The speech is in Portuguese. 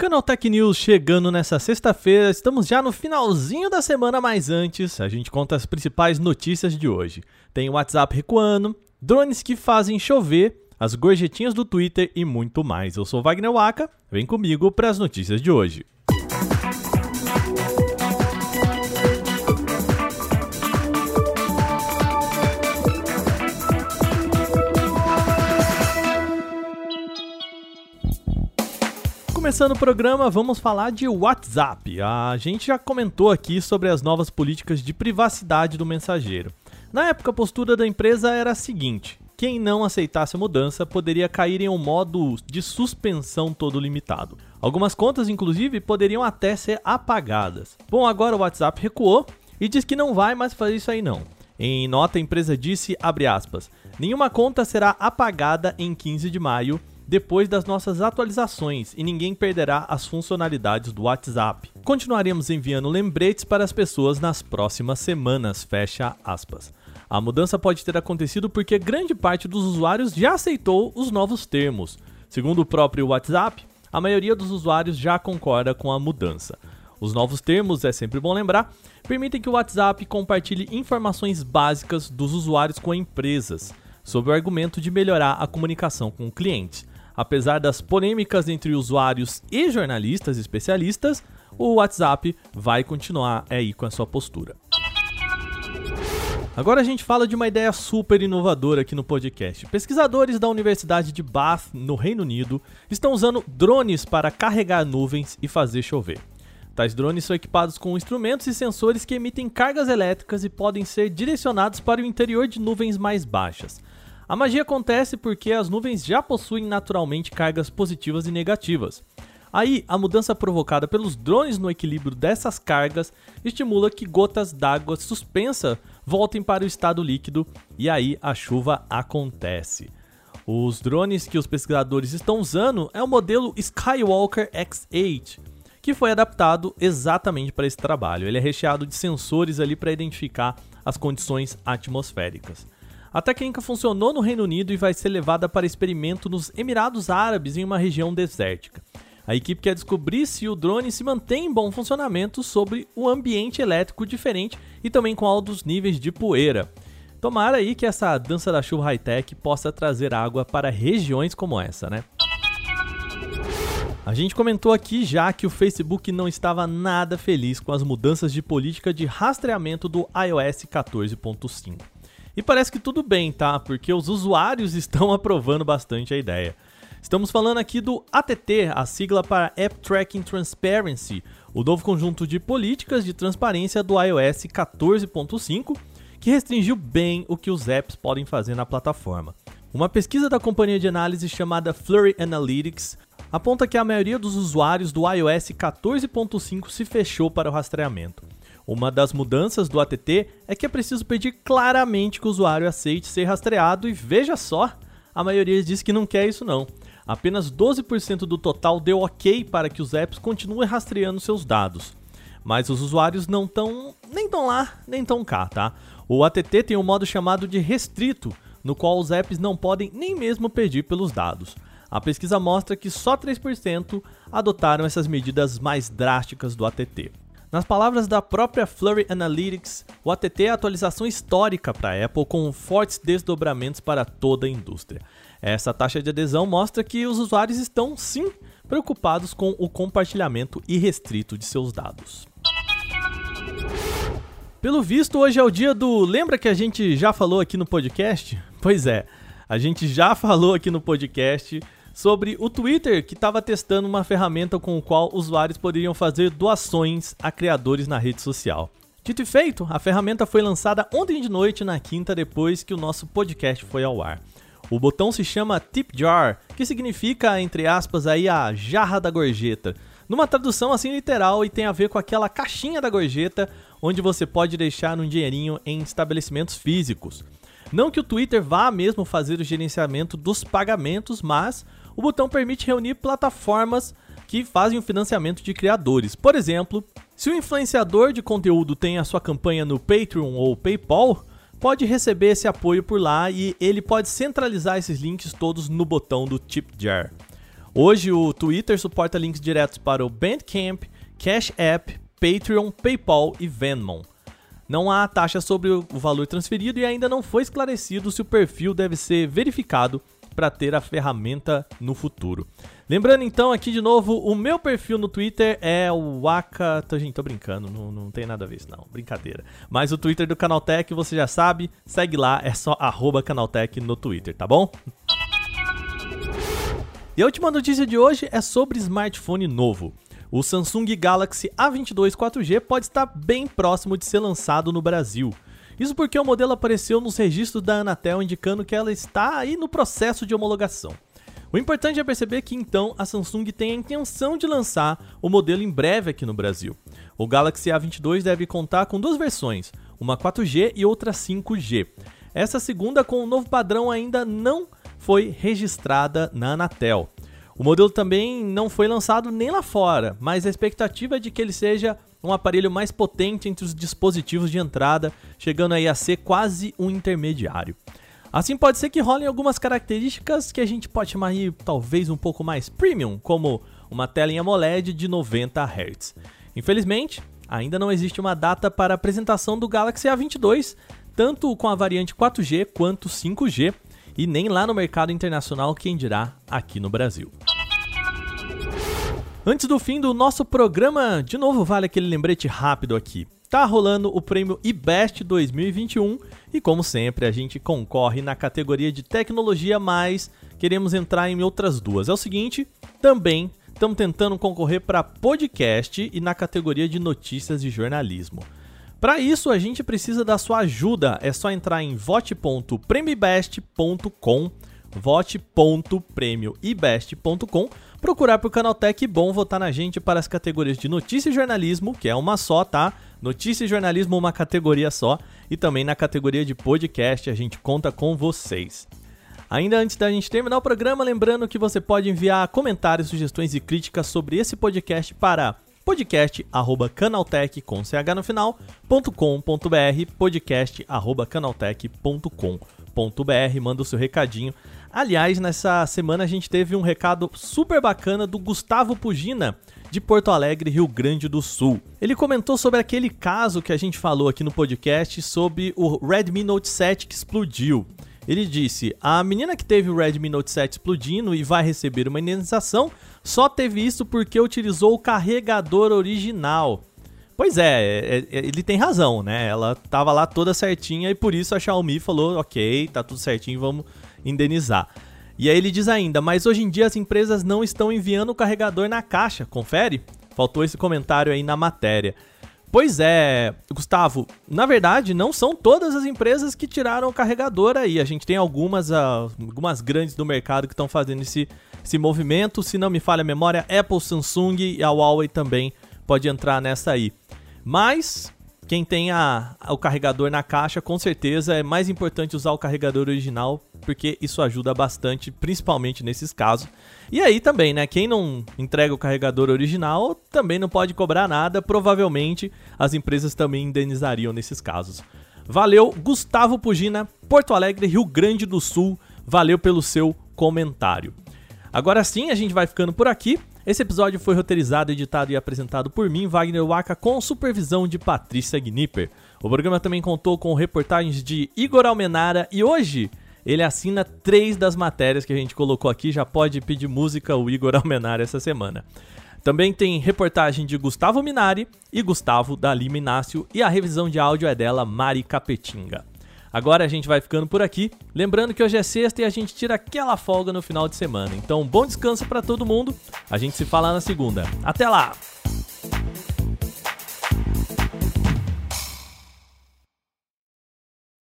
Canaltech News chegando nessa sexta-feira, estamos já no finalzinho da semana, mas antes a gente conta as principais notícias de hoje. Tem o WhatsApp recuando, drones que fazem chover, as gorjetinhas do Twitter e muito mais. Eu sou Wagner Waka, vem comigo para as notícias de hoje. Começando o programa, vamos falar de WhatsApp. A gente já comentou aqui sobre as novas políticas de privacidade do mensageiro. Na época, a postura da empresa era a seguinte: quem não aceitasse a mudança poderia cair em um modo de suspensão todo limitado. Algumas contas, inclusive, poderiam até ser apagadas. Bom, agora o WhatsApp recuou e diz que não vai mais fazer isso aí não. Em nota, a empresa disse, aspas, nenhuma conta será apagada em 15 de maio depois das nossas atualizações e ninguém perderá as funcionalidades do WhatsApp. Continuaremos enviando lembretes para as pessoas nas próximas semanas, fecha aspas. A mudança pode ter acontecido porque grande parte dos usuários já aceitou os novos termos. Segundo o próprio WhatsApp, a maioria dos usuários já concorda com a mudança. Os novos termos, é sempre bom lembrar, permitem que o WhatsApp compartilhe informações básicas dos usuários com empresas, sob o argumento de melhorar a comunicação com o cliente. Apesar das polêmicas entre usuários e jornalistas especialistas, o WhatsApp vai continuar aí com a sua postura. Agora a gente fala de uma ideia super inovadora aqui no podcast. Pesquisadores da Universidade de Bath, no Reino Unido, estão usando drones para carregar nuvens e fazer chover. Tais drones são equipados com instrumentos e sensores que emitem cargas elétricas e podem ser direcionados para o interior de nuvens mais baixas. A magia acontece porque as nuvens já possuem naturalmente cargas positivas e negativas. Aí, a mudança provocada pelos drones no equilíbrio dessas cargas estimula que gotas d'água suspensa voltem para o estado líquido e aí a chuva acontece. Os drones que os pesquisadores estão usando é o modelo Skywalker X8, que foi adaptado exatamente para esse trabalho. Ele é recheado de sensores ali para identificar as condições atmosféricas. A técnica funcionou no Reino Unido e vai ser levada para experimento nos Emirados Árabes em uma região desértica. A equipe quer descobrir se o drone se mantém em bom funcionamento sobre um ambiente elétrico diferente e também com altos níveis de poeira. Tomara aí que essa dança da chuva high-tech possa trazer água para regiões como essa, né? A gente comentou aqui já que o Facebook não estava nada feliz com as mudanças de política de rastreamento do iOS 14.5. E parece que tudo bem, tá? Porque os usuários estão aprovando bastante a ideia. Estamos falando aqui do ATT, a sigla para App Tracking Transparency, o novo conjunto de políticas de transparência do iOS 14.5, que restringiu bem o que os apps podem fazer na plataforma. Uma pesquisa da companhia de análise chamada Flurry Analytics aponta que a maioria dos usuários do iOS 14.5 se fechou para o rastreamento. Uma das mudanças do ATT é que é preciso pedir claramente que o usuário aceite ser rastreado e veja só, a maioria diz que não quer isso não. Apenas 12% do total deu ok para que os apps continuem rastreando seus dados. Mas os usuários não estão nem tão lá, nem tão cá, tá? O ATT tem um modo chamado de restrito, no qual os apps não podem nem mesmo pedir pelos dados. A pesquisa mostra que só 3% adotaram essas medidas mais drásticas do ATT. Nas palavras da própria Flurry Analytics, o ATT é a atualização histórica para a Apple com fortes desdobramentos para toda a indústria. Essa taxa de adesão mostra que os usuários estão sim preocupados com o compartilhamento irrestrito de seus dados. Pelo visto, hoje é o dia do. Lembra que a gente já falou aqui no podcast? Pois é, a gente já falou aqui no podcast sobre o Twitter, que estava testando uma ferramenta com a qual usuários poderiam fazer doações a criadores na rede social. Dito e feito, a ferramenta foi lançada ontem de noite, na quinta, depois que o nosso podcast foi ao ar. O botão se chama Tip Jar, que significa, entre aspas, aí a jarra da gorjeta. Numa tradução assim literal e tem a ver com aquela caixinha da gorjeta onde você pode deixar um dinheirinho em estabelecimentos físicos. Não que o Twitter vá mesmo fazer o gerenciamento dos pagamentos, mas o botão permite reunir plataformas que fazem o financiamento de criadores. Por exemplo, se o influenciador de conteúdo tem a sua campanha no Patreon ou PayPal, pode receber esse apoio por lá e ele pode centralizar esses links todos no botão do Tip Jar. Hoje o Twitter suporta links diretos para o Bandcamp, Cash App, Patreon, PayPal e Venmo. Não há taxa sobre o valor transferido e ainda não foi esclarecido se o perfil deve ser verificado para ter a ferramenta no futuro. Lembrando então aqui de novo, o meu perfil no Twitter é o Waka. Tô, gente, tô brincando, não, não tem nada a ver isso, não. Brincadeira. Mas o Twitter do Canaltech você já sabe, segue lá, é só Canaltech no Twitter, tá bom? E a última notícia de hoje é sobre smartphone novo. O Samsung Galaxy A22 4G pode estar bem próximo de ser lançado no Brasil. Isso porque o modelo apareceu nos registros da Anatel indicando que ela está aí no processo de homologação. O importante é perceber que então a Samsung tem a intenção de lançar o modelo em breve aqui no Brasil. O Galaxy A22 deve contar com duas versões, uma 4G e outra 5G. Essa segunda com o um novo padrão ainda não foi registrada na Anatel. O modelo também não foi lançado nem lá fora, mas a expectativa é de que ele seja um aparelho mais potente entre os dispositivos de entrada, chegando aí a ser quase um intermediário. Assim pode ser que rolem algumas características que a gente pode chamar aí talvez um pouco mais premium, como uma tela em AMOLED de 90 Hz. Infelizmente, ainda não existe uma data para a apresentação do Galaxy A22, tanto com a variante 4G quanto 5G, e nem lá no mercado internacional, quem dirá aqui no Brasil. Antes do fim do nosso programa, de novo vale aquele lembrete rápido aqui. Tá rolando o prêmio IBEST 2021 e como sempre a gente concorre na categoria de tecnologia, mas queremos entrar em outras duas. É o seguinte, também estamos tentando concorrer para podcast e na categoria de notícias e jornalismo. Para isso, a gente precisa da sua ajuda. É só entrar em vote.premibest.com, vote.premioibest.com, procurar por Canaltech Bom votar na gente para as categorias de notícia e jornalismo, que é uma só, tá? Notícia e jornalismo, uma categoria só, e também na categoria de podcast, a gente conta com vocês. Ainda antes da gente terminar o programa, lembrando que você pode enviar comentários, sugestões e críticas sobre esse podcast para podcast arroba canaltech com ch no final, ponto br, manda o seu recadinho. Aliás, nessa semana a gente teve um recado super bacana do Gustavo Pugina, de Porto Alegre, Rio Grande do Sul. Ele comentou sobre aquele caso que a gente falou aqui no podcast sobre o Redmi Note 7 que explodiu. Ele disse: A menina que teve o Redmi Note 7 explodindo e vai receber uma indenização só teve isso porque utilizou o carregador original. Pois é, é, é, ele tem razão, né? Ela tava lá toda certinha e por isso a Xiaomi falou: ok, tá tudo certinho, vamos indenizar. E aí ele diz ainda: mas hoje em dia as empresas não estão enviando o carregador na caixa, confere? Faltou esse comentário aí na matéria. Pois é, Gustavo, na verdade não são todas as empresas que tiraram o carregador aí. A gente tem algumas, uh, algumas grandes do mercado que estão fazendo esse, esse movimento. Se não me falha a memória, Apple, Samsung e a Huawei também pode entrar nessa aí. Mas quem tem a, o carregador na caixa, com certeza é mais importante usar o carregador original, porque isso ajuda bastante, principalmente nesses casos. E aí também, né? Quem não entrega o carregador original também não pode cobrar nada. Provavelmente as empresas também indenizariam nesses casos. Valeu, Gustavo Pugina, Porto Alegre, Rio Grande do Sul. Valeu pelo seu comentário. Agora sim, a gente vai ficando por aqui. Esse episódio foi roteirizado, editado e apresentado por mim, Wagner Waka, com supervisão de Patrícia Gnipper. O programa também contou com reportagens de Igor Almenara e hoje ele assina três das matérias que a gente colocou aqui. Já pode pedir música o Igor Almenara essa semana. Também tem reportagem de Gustavo Minari e Gustavo da Lima Inácio e a revisão de áudio é dela, Mari Capetinga. Agora a gente vai ficando por aqui. Lembrando que hoje é sexta e a gente tira aquela folga no final de semana. Então, bom descanso para todo mundo. A gente se fala na segunda. Até lá!